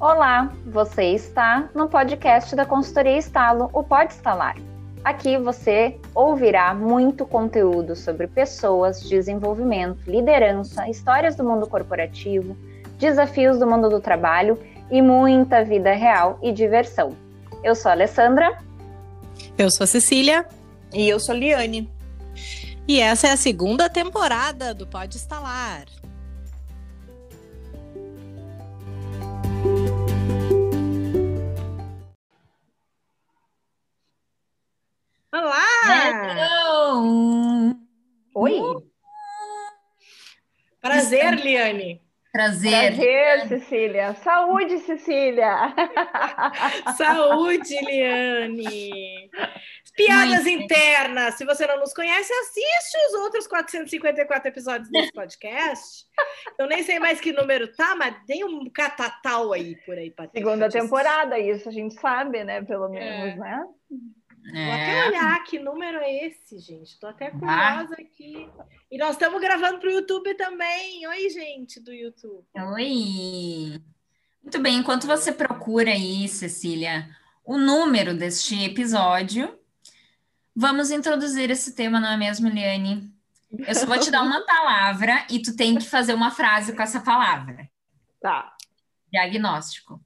Olá, você está no podcast da Consultoria Estalo, o Pode Estalar. Aqui você ouvirá muito conteúdo sobre pessoas, desenvolvimento, liderança, histórias do mundo corporativo, desafios do mundo do trabalho e muita vida real e diversão. Eu sou a Alessandra. Eu sou a Cecília. E eu sou a Liane. E essa é a segunda temporada do Pode Estalar. Prazer, Liane! Prazer. Prazer, Cecília. Saúde, Cecília. Saúde, Liane. Piadas Muito internas. Se você não nos conhece, assiste os outros 454 episódios desse podcast. Eu nem sei mais que número tá, mas tem um catatal aí por aí. Segunda temporada, isso a gente sabe, né? Pelo menos, é. né? É. Vou até olhar que número é esse, gente. Estou até curiosa ah. aqui. E nós estamos gravando para o YouTube também. Oi, gente do YouTube. Oi! Muito bem, enquanto você procura aí, Cecília, o número deste episódio, vamos introduzir esse tema, não é mesmo, Liane? Eu só vou te dar uma palavra e tu tem que fazer uma frase com essa palavra. Tá. Diagnóstico.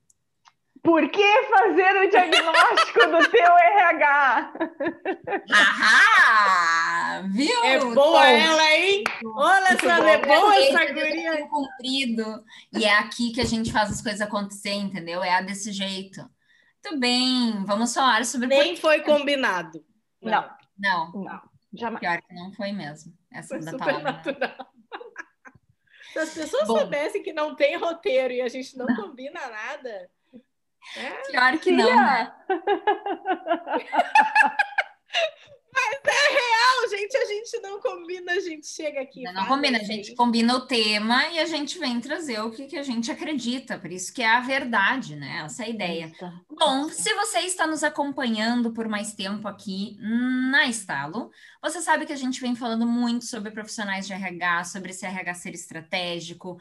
Por que fazer o diagnóstico do teu RH? Ahá! Viu? É boa ela, hein? Olha só, é boa essa guria. Cumprido. E é aqui que a gente faz as coisas acontecer, entendeu? É desse jeito. Muito bem, vamos falar sobre... Nem foi combinado. Não. Não. Não, jamais. Pior que não foi mesmo. Essa foi da super palavra. natural. Se as pessoas Bom. soubessem que não tem roteiro e a gente não combina nada... É. Pior que não, né? Mas é real, gente. A gente não combina, a gente chega aqui. Não, não combina, a gente combina o tema e a gente vem trazer o que, que a gente acredita, por isso que é a verdade, né? Essa é a ideia. Isso. Bom, se você está nos acompanhando por mais tempo aqui na Estalo, você sabe que a gente vem falando muito sobre profissionais de RH, sobre esse RH ser estratégico.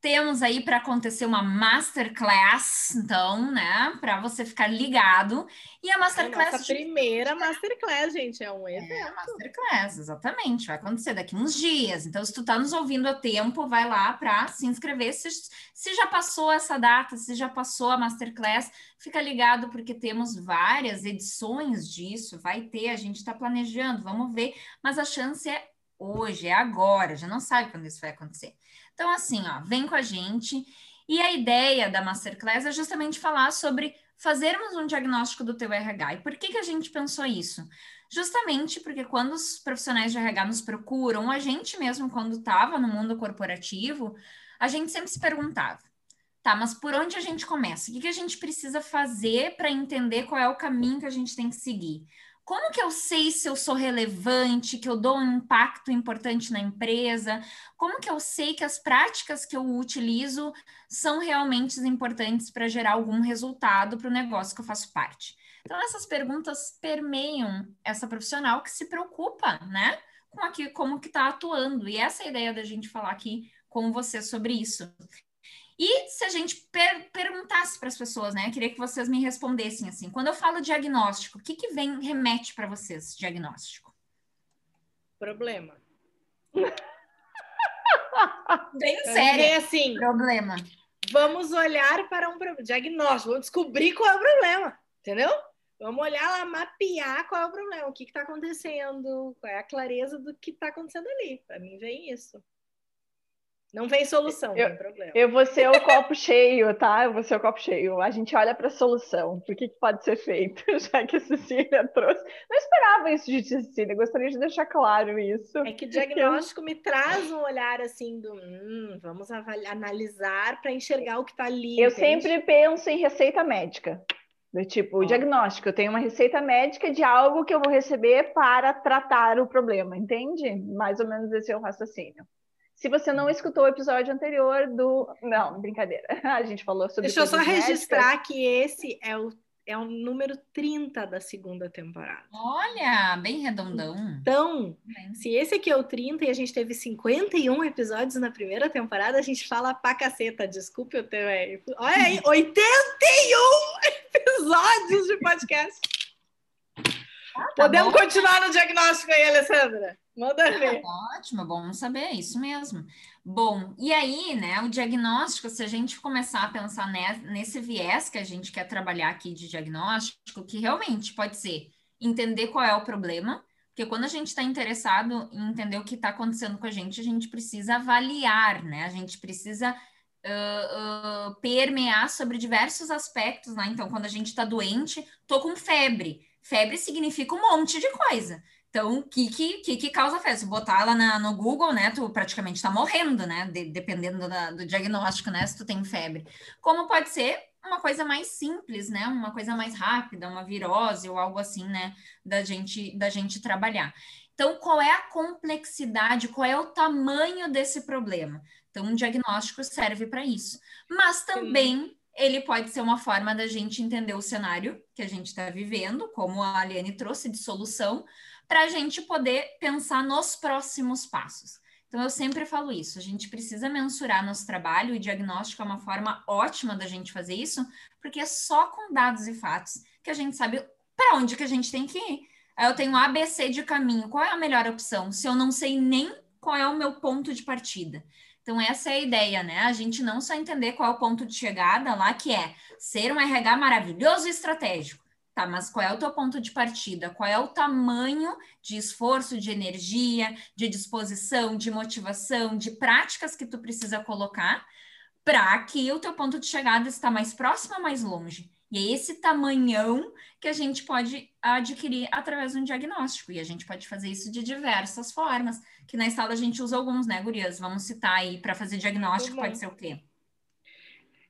Temos aí para acontecer uma masterclass, então, né? Para você ficar ligado. E a É a masterclass. nossa primeira masterclass, gente. É um É, evento. Masterclass, exatamente. Vai acontecer daqui uns dias. Então, se tu tá nos ouvindo a tempo, vai lá para se inscrever. Se, se já passou essa data, se já passou a Masterclass, fica ligado, porque temos várias edições disso. Vai ter, a gente está planejando, vamos ver. Mas a chance é hoje, é agora, já não sabe quando isso vai acontecer. Então, assim, ó, vem com a gente. E a ideia da Masterclass é justamente falar sobre fazermos um diagnóstico do teu RH. E por que, que a gente pensou isso? Justamente porque quando os profissionais de RH nos procuram, a gente mesmo, quando estava no mundo corporativo, a gente sempre se perguntava, tá, mas por onde a gente começa? O que, que a gente precisa fazer para entender qual é o caminho que a gente tem que seguir? Como que eu sei se eu sou relevante, que eu dou um impacto importante na empresa? Como que eu sei que as práticas que eu utilizo são realmente importantes para gerar algum resultado para o negócio que eu faço parte? Então, essas perguntas permeiam essa profissional que se preocupa, né? Com aqui, como que está atuando. E essa é a ideia da gente falar aqui com você sobre isso. E se a gente per perguntasse para as pessoas, né? Eu queria que vocês me respondessem assim. Quando eu falo diagnóstico, o que, que vem, remete para vocês, diagnóstico? Problema. Bem É sério. assim, Problema. vamos olhar para um pro- diagnóstico, vamos descobrir qual é o problema, entendeu? Vamos olhar lá, mapear qual é o problema, o que está acontecendo, qual é a clareza do que está acontecendo ali. Para mim vem isso. Não vem solução, Eu- vem problema. Eu vou ser o copo cheio, tá? Eu vou ser o copo cheio. A gente olha para a solução. O que, que pode ser feito? Já que a Cecília trouxe. Não esperava isso de Cecília. Gostaria de deixar claro isso. É que diagnóstico me traz um olhar assim do hum, vamos avali- analisar para enxergar o que está ali. Eu entende? sempre penso em receita médica. Do tipo, o diagnóstico. Eu tenho uma receita médica de algo que eu vou receber para tratar o problema, entende? Mais ou menos esse é o raciocínio. Se você não escutou o episódio anterior do. Não, brincadeira. A gente falou sobre. Deixa eu só coisas médicas. registrar que esse é o, é o número 30 da segunda temporada. Olha, bem redondão. Então, se esse aqui é o 30 e a gente teve 51 episódios na primeira temporada, a gente fala pra caceta. Desculpe o teu. Olha aí, 81 episódios de podcast. Ah, tá Podemos bom. continuar no diagnóstico aí, Alessandra? Manda ver. Ótimo, bom saber, é isso mesmo. Bom, e aí, né, o diagnóstico, se a gente começar a pensar ne- nesse viés que a gente quer trabalhar aqui de diagnóstico, que realmente pode ser entender qual é o problema, porque quando a gente está interessado em entender o que está acontecendo com a gente, a gente precisa avaliar, né? A gente precisa ah, ah, permear sobre diversos aspectos, né? Então, quando a gente está doente, tô com febre. Febre significa um monte de coisa. Então, o que, que, que, causa febre? Se botar ela na- no Google, né? Tu praticamente tá morrendo, né? de- dependendo da- do diagnóstico, né? Se tu tem febre. Como pode ser uma coisa mais simples, né? Uma coisa mais rápida, uma virose ou algo assim, né? Da gente, da gente trabalhar. Então, qual é a complexidade, qual é o tamanho desse problema? Então, um diagnóstico serve para isso. Mas também ele pode ser uma forma da gente entender o cenário que a gente está vivendo, como a Aliane trouxe de solução, para a gente poder pensar nos próximos passos. Então, eu sempre falo isso, a gente precisa mensurar nosso trabalho e diagnóstico é uma forma ótima da gente fazer isso, porque é só com dados e fatos que a gente sabe para onde que a gente tem que ir. Eu tenho ABC de caminho, qual é a melhor opção? Se eu não sei nem qual é o meu ponto de partida. Então, essa é a ideia, né? A gente não só entender qual é o ponto de chegada lá, que é ser um RH maravilhoso e estratégico. Tá, mas qual é o teu ponto de partida? Qual é o tamanho de esforço, de energia, de disposição, de motivação, de práticas que tu precisa colocar para que o teu ponto de chegada está mais próximo ou mais longe? E é esse tamanhão que a gente pode adquirir através de um diagnóstico. E a gente pode fazer isso de diversas formas, que na escola a gente usa alguns, né, gurias? Vamos citar aí para fazer diagnóstico, pode ser o quê?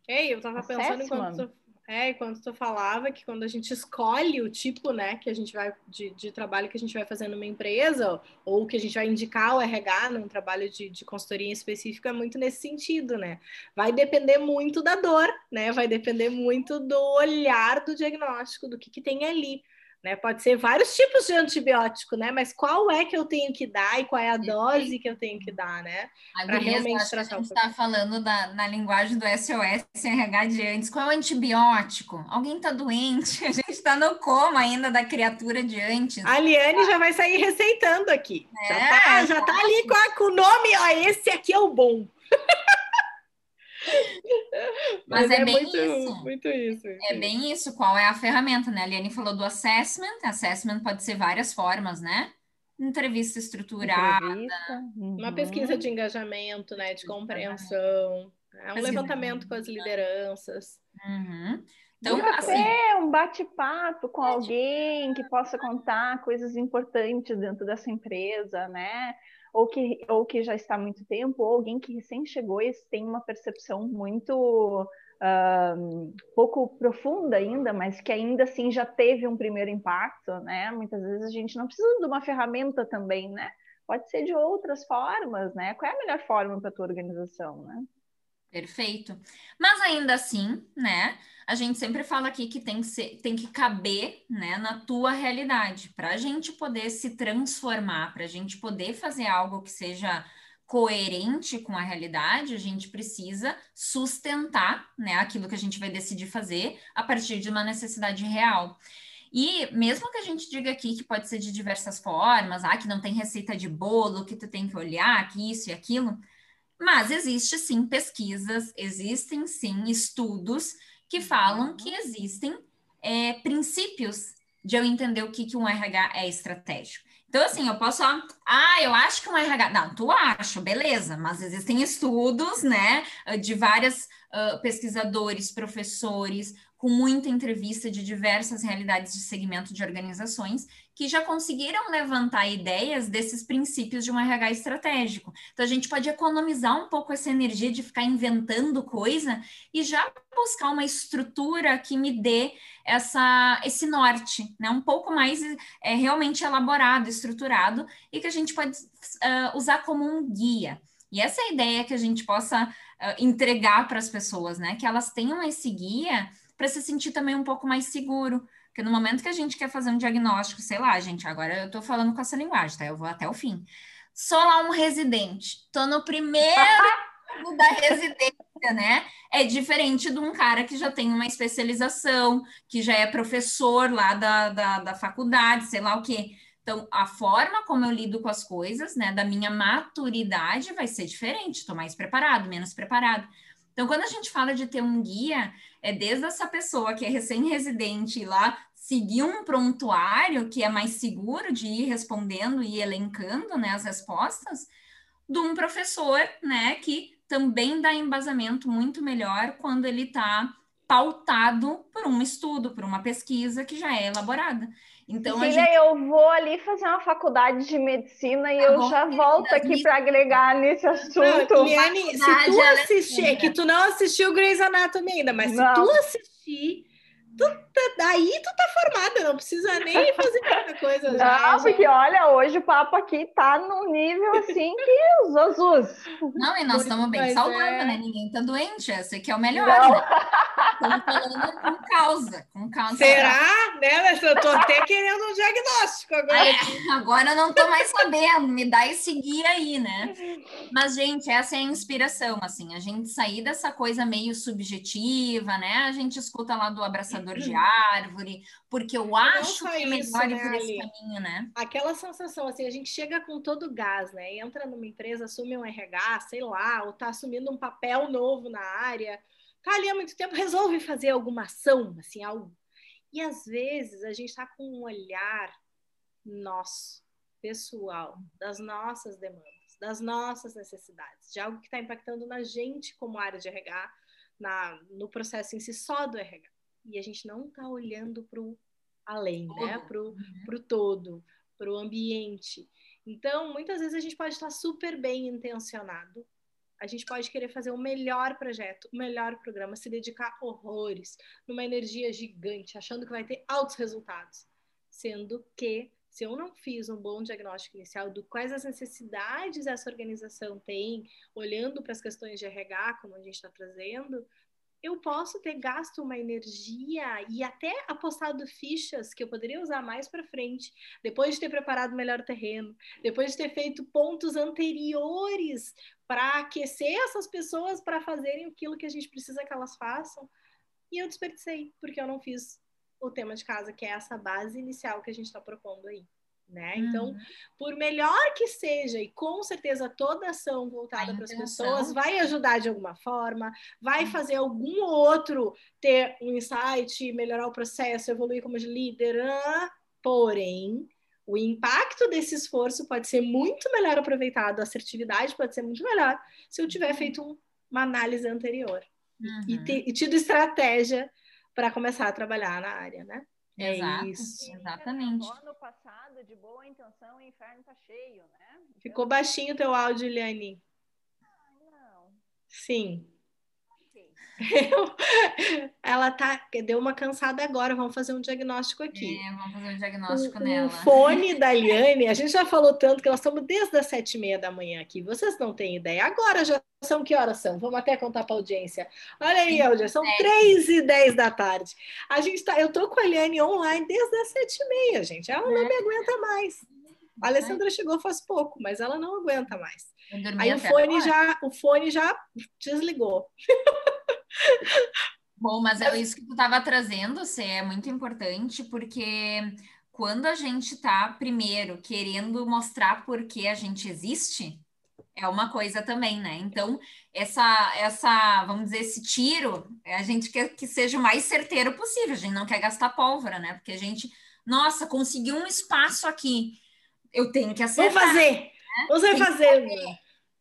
Ei, eu tava pensando enquanto Assessment. É, enquanto tu falava que quando a gente escolhe o tipo, né, que a gente vai de, de trabalho que a gente vai fazer numa empresa ou que a gente vai indicar o RH num trabalho de, de consultoria específico é muito nesse sentido, né? Vai depender muito da dor, né? Vai depender muito do olhar do diagnóstico, do que, que tem ali. Né? Pode ser vários tipos de antibiótico, né? Mas qual é que eu tenho que dar e qual é a dose que eu tenho que dar, né? A Pra gurias, eu realmente acho que a tratar gente está falando da, na linguagem do SOS RH de antes. Qual é o antibiótico? Alguém está doente? A gente está no coma ainda da criatura de antes. A Liane já vai sair receitando aqui. Já, É, tá, já tá ali com, a- com o nome, ó, esse aqui é o bom. Mas é bem muito, isso. Muito isso. É bem isso, qual é a ferramenta, né? A Liane falou do assessment. Assessment pode ser várias formas, né? Entrevista estruturada. Entrevista. Uma uhum. pesquisa de engajamento, né? De compreensão. É um Pesquisa. levantamento com as lideranças. Uhum. Então, Então, um assim, café, um bate-papo com alguém que possa contar coisas importantes dentro dessa empresa, né? Ou que, ou que já está há muito tempo, ou alguém que recém chegou e tem uma percepção muito pouco profunda ainda, mas que ainda assim já teve um primeiro impacto, né? Muitas vezes a gente não precisa de uma ferramenta também, né? Pode ser de outras formas, né? Qual é a melhor forma para a tua organização, né? Perfeito. Mas ainda assim, né? A gente sempre fala aqui que tem que ser, tem que caber, né, na tua realidade, para a gente poder se transformar, para a gente poder fazer algo que seja coerente com a realidade, a gente precisa sustentar, né, aquilo que a gente vai decidir fazer a partir de uma necessidade real. E mesmo que a gente diga aqui que pode ser de diversas formas, ah, que não tem receita de bolo, que tu tem que olhar, que isso e aquilo, mas existe sim pesquisas, existem sim estudos que falam que existem é, princípios de eu entender o que, que um RH é estratégico. Então, assim, eu posso, ó, ah, eu acho que um RH. Não, tu acha, beleza, mas existem estudos, né, de várias uh, pesquisadores, professores, com muita entrevista de diversas realidades de segmento de organizações que já conseguiram levantar ideias desses princípios de um RH estratégico. Então, a gente pode economizar um pouco essa energia de ficar inventando coisa e já buscar uma estrutura que me dê essa, esse norte, né? um pouco mais é, realmente elaborado, estruturado, e que a gente pode uh, usar como um guia. E essa é a ideia que a gente possa uh, entregar para as pessoas, né? Que elas tenham esse guia para se sentir também um pouco mais seguro. Porque no momento que a gente quer fazer um diagnóstico, sei lá, gente, agora eu estou falando com essa linguagem, tá? Eu vou até o fim. Sou lá um residente, tô no primeiro da residência, né? É diferente de um cara que já tem uma especialização, que já é professor lá da, da, da faculdade, sei lá o quê. Então, a forma como eu lido com as coisas, né, da minha maturidade vai ser diferente. Estou mais preparado, menos preparado. Então, quando a gente fala de ter um guia, é desde essa pessoa que é recém-residente lá seguir um prontuário que é mais seguro de ir respondendo e elencando né, as respostas, de um professor né, que também dá embasamento muito melhor quando ele está pautado por um estudo, por uma pesquisa que já é elaborada. Então, Filha, gente... eu vou ali fazer uma faculdade de medicina e tá eu bom, já volto aqui para agregar nesse assunto. Não, Liane, se tu assistir, é que tu não assistiu Grey's Anatomy ainda, mas não. se tu assistir, tu tá, daí tu tá formada, não precisa nem fazer muita coisa. Não, já, porque já. olha, hoje o papo aqui tá num nível assim que os Jesus. Não, e nós estamos bem saudáveis, é... né? Ninguém tá doente, esse aqui é o melhor, né? Estamos falando com causa, com causa. Será? Né, Eu tô até querendo um diagnóstico agora. É, agora eu não tô mais sabendo, me dá esse guia aí, né? Mas, gente, essa é a inspiração, assim, a gente sair dessa coisa meio subjetiva, né? A gente escuta lá do abraçador de árvore, porque eu acho que é melhor né, por esse caminho, né? Aquela sensação, assim, a gente chega com todo o gás, né? Entra numa empresa, assume um RH, sei lá, ou tá assumindo um papel novo na área, tá ali há muito tempo, resolve fazer alguma ação, assim, algo. E às vezes a gente está com um olhar nosso, pessoal, das nossas demandas, das nossas necessidades, de algo que está impactando na gente como área de RH, na, no processo em si só do RH e a gente não está olhando para o além, né? Para o uhum. todo, para o ambiente. Então, muitas vezes a gente pode estar super bem intencionado, a gente pode querer fazer o melhor projeto, o melhor programa, se dedicar horrores, numa energia gigante, achando que vai ter altos resultados. Sendo que, se eu não fiz um bom diagnóstico inicial do quais as necessidades essa organização tem, olhando para as questões de RH, como a gente está trazendo, eu posso ter gasto uma energia e até apostado fichas que eu poderia usar mais para frente, depois de ter preparado melhor terreno, depois de ter feito pontos anteriores para aquecer essas pessoas para fazerem aquilo que a gente precisa que elas façam. E eu desperdicei, porque eu não fiz o tema de casa, que é essa base inicial que a gente está propondo aí né? Então, uhum. por melhor que seja, e com certeza toda ação voltada para as pessoas vai ajudar de alguma forma, vai uhum. fazer algum outro ter um insight, melhorar o processo, evoluir como líder, porém, o impacto desse esforço pode ser muito melhor aproveitado, a assertividade pode ser muito melhor se eu tiver uhum. feito um, uma análise anterior uhum. e, ter, e tido estratégia para começar a trabalhar na área, né? É Exato, isso. Exatamente. Ano passado, de boa intenção, o inferno tá cheio, né? Ficou baixinho o teu áudio, Liane. Não. Ela tá, deu uma cansada agora, vamos fazer um diagnóstico aqui. É, vamos fazer um diagnóstico o, nela. O fone da Liane, a gente já falou tanto que nós estamos desde as sete e meia da manhã aqui, vocês não têm ideia. Agora já são que horas são? Vamos até contar para a audiência. Olha aí, Aldia, são três e dez da tarde. A gente tá, eu tô com a Liane online desde as sete e meia, gente. Ela não me aguenta mais. A Alessandra chegou faz pouco, mas ela não aguenta mais. Aí o fone, já, o fone já desligou. Bom, mas é isso que tu estava trazendo, Cê, é muito importante, porque quando a gente está, primeiro, querendo mostrar por que a gente existe, é uma coisa também, né? Então, essa, essa, vamos dizer, esse tiro, a gente quer que seja o mais certeiro possível, a gente não quer gastar pólvora, né? Porque a gente, nossa, conseguiu um espaço aqui, eu tenho que acertar. Vou fazer, né? vamos fazer.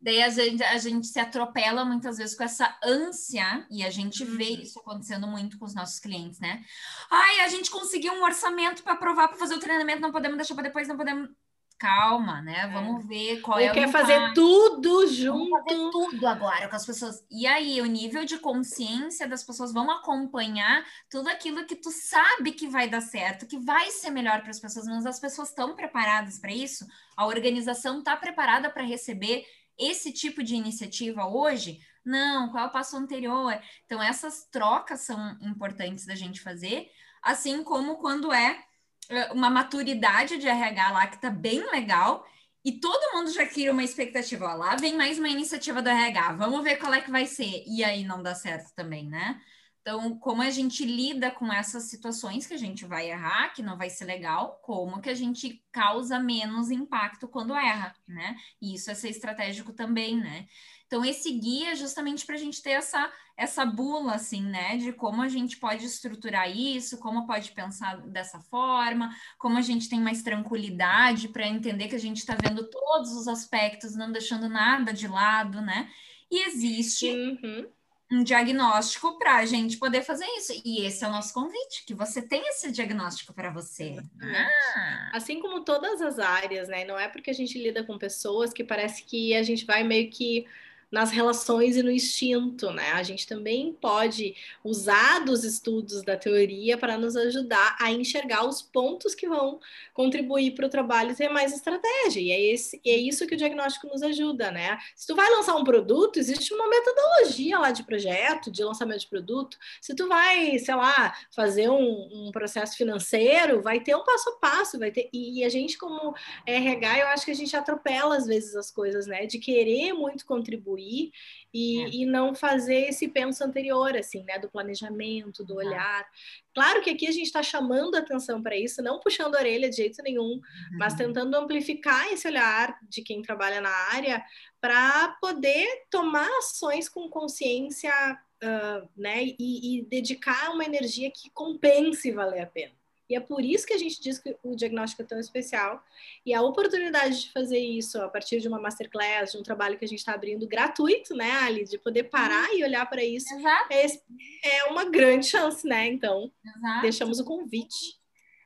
Daí a gente, a gente se atropela muitas vezes com essa ânsia, e a gente uhum. vê isso acontecendo muito com os nossos clientes, né? Ai, a gente conseguiu um orçamento para aprovar para fazer o treinamento, não podemos deixar para depois, não podemos. Calma, né? É. Vamos ver qual Ou é o. quer fazer tudo junto. Vamos fazer tudo agora com as pessoas. E aí, o nível de consciência das pessoas vão acompanhar tudo aquilo que tu sabe que vai dar certo, que vai ser melhor para as pessoas, mas as pessoas estão preparadas para isso, a organização está preparada para receber esse tipo de iniciativa hoje? Não, qual é o passo anterior? Então, essas trocas são importantes da gente fazer, assim como quando é eh, uma maturidade de RH lá que tá bem legal e todo mundo já cria uma expectativa, ó, lá vem mais uma iniciativa do RH, vamos ver qual é que vai ser. E aí não dá certo também, né? Então, como a gente lida com essas situações que a gente vai errar, que não vai ser legal, como que a gente causa menos impacto quando erra, né? E isso é ser estratégico também, né? Então, esse guia é justamente para a gente ter essa, essa bula, assim, né? De como a gente pode estruturar isso, como pode pensar dessa forma, como a gente tem mais tranquilidade para entender que a gente está vendo todos os aspectos, não deixando nada de lado, né? E existe uhum. Um diagnóstico para a gente poder fazer isso. E esse é o nosso convite, que você tenha esse diagnóstico para você. Ah. Assim como todas as áreas, né? Não é porque a gente lida com pessoas que parece que a gente vai meio que nas relações e no instinto, né? A gente também pode usar dos estudos da teoria para nos ajudar a enxergar os pontos que vão contribuir para o trabalho ter mais estratégia. E é, esse, é isso que o diagnóstico nos ajuda, né? Se tu vai lançar um produto, existe uma metodologia lá de projeto, de lançamento de produto. Se tu vai, sei lá, fazer um, um processo financeiro, vai ter um passo a passo, vai ter. E a gente, como RH, eu acho que a gente atropela às vezes as coisas, né? De querer muito contribuir e, é. e não fazer esse penso anterior, assim, né? Do planejamento, do olhar. Claro que aqui a gente está chamando atenção para isso, não puxando a orelha de jeito nenhum, uhum. mas tentando amplificar esse olhar de quem trabalha na área para poder tomar ações com consciência, uh, né? E, e dedicar uma energia que compense valer a pena. E é por isso que a gente diz que o diagnóstico é tão especial. E a oportunidade de fazer isso a partir de uma masterclass, de um trabalho que a gente está abrindo gratuito, né, Ali? De poder parar uhum. e olhar para isso. É, é, uma grande chance, né? Então, Exato. deixamos o convite.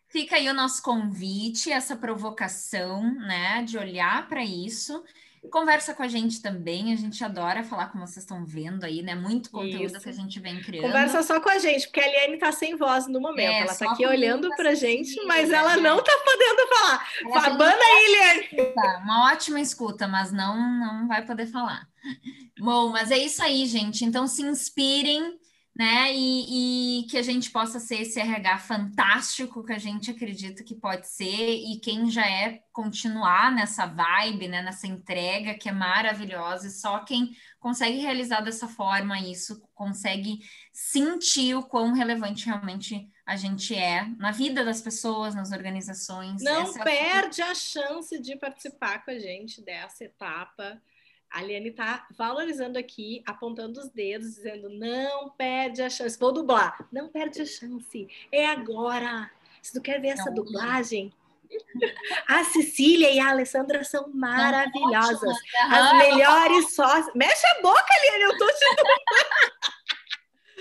Fica aí o nosso convite, essa provocação, né, de olhar para isso Conversa com a gente também, a gente adora falar como vocês estão vendo aí, né? Muito conteúdo Isso. que a gente vem criando. Conversa só com a gente, porque a Eliane tá sem voz no momento. É, ela tá aqui olhando pra a gente, mas né? ela não tá podendo falar. Fabana aí, Eliane! Uma ótima escuta, mas não, não vai poder falar. Bom, mas é isso aí, gente. Então se inspirem né? E, e, que a gente possa ser esse RH fantástico que a gente acredita que pode ser, e quem já é continuar nessa vibe, né? Nessa entrega que é maravilhosa, e só quem consegue realizar dessa forma isso consegue sentir o quão relevante realmente a gente é na vida das pessoas, nas organizações. Não Essa perde é a... a chance de participar com a gente dessa etapa a Liane está valorizando aqui, apontando os dedos, dizendo: não perde a chance. Vou dublar. Não perde a chance. É agora. Se tu quer ver essa dublagem, a Cecília e a Alessandra são maravilhosas. As melhores sócias. Mexe a boca, Liane, eu tô te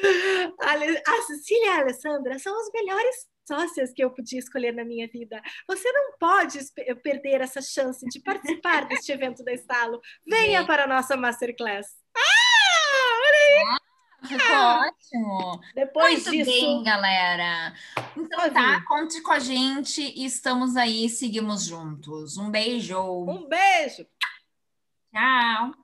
A Cecília e a Alessandra são as melhores sócias que eu podia escolher na minha vida. Você não pode perder essa chance de participar deste evento da Estalo. Venha para a nossa Masterclass. Ah, olha aí! Ah, ficou ah. ótimo. Depois Muito disso... bem, galera. Então tá, conte com a gente. Estamos aí, seguimos juntos. Um beijo. Um beijo. Tchau.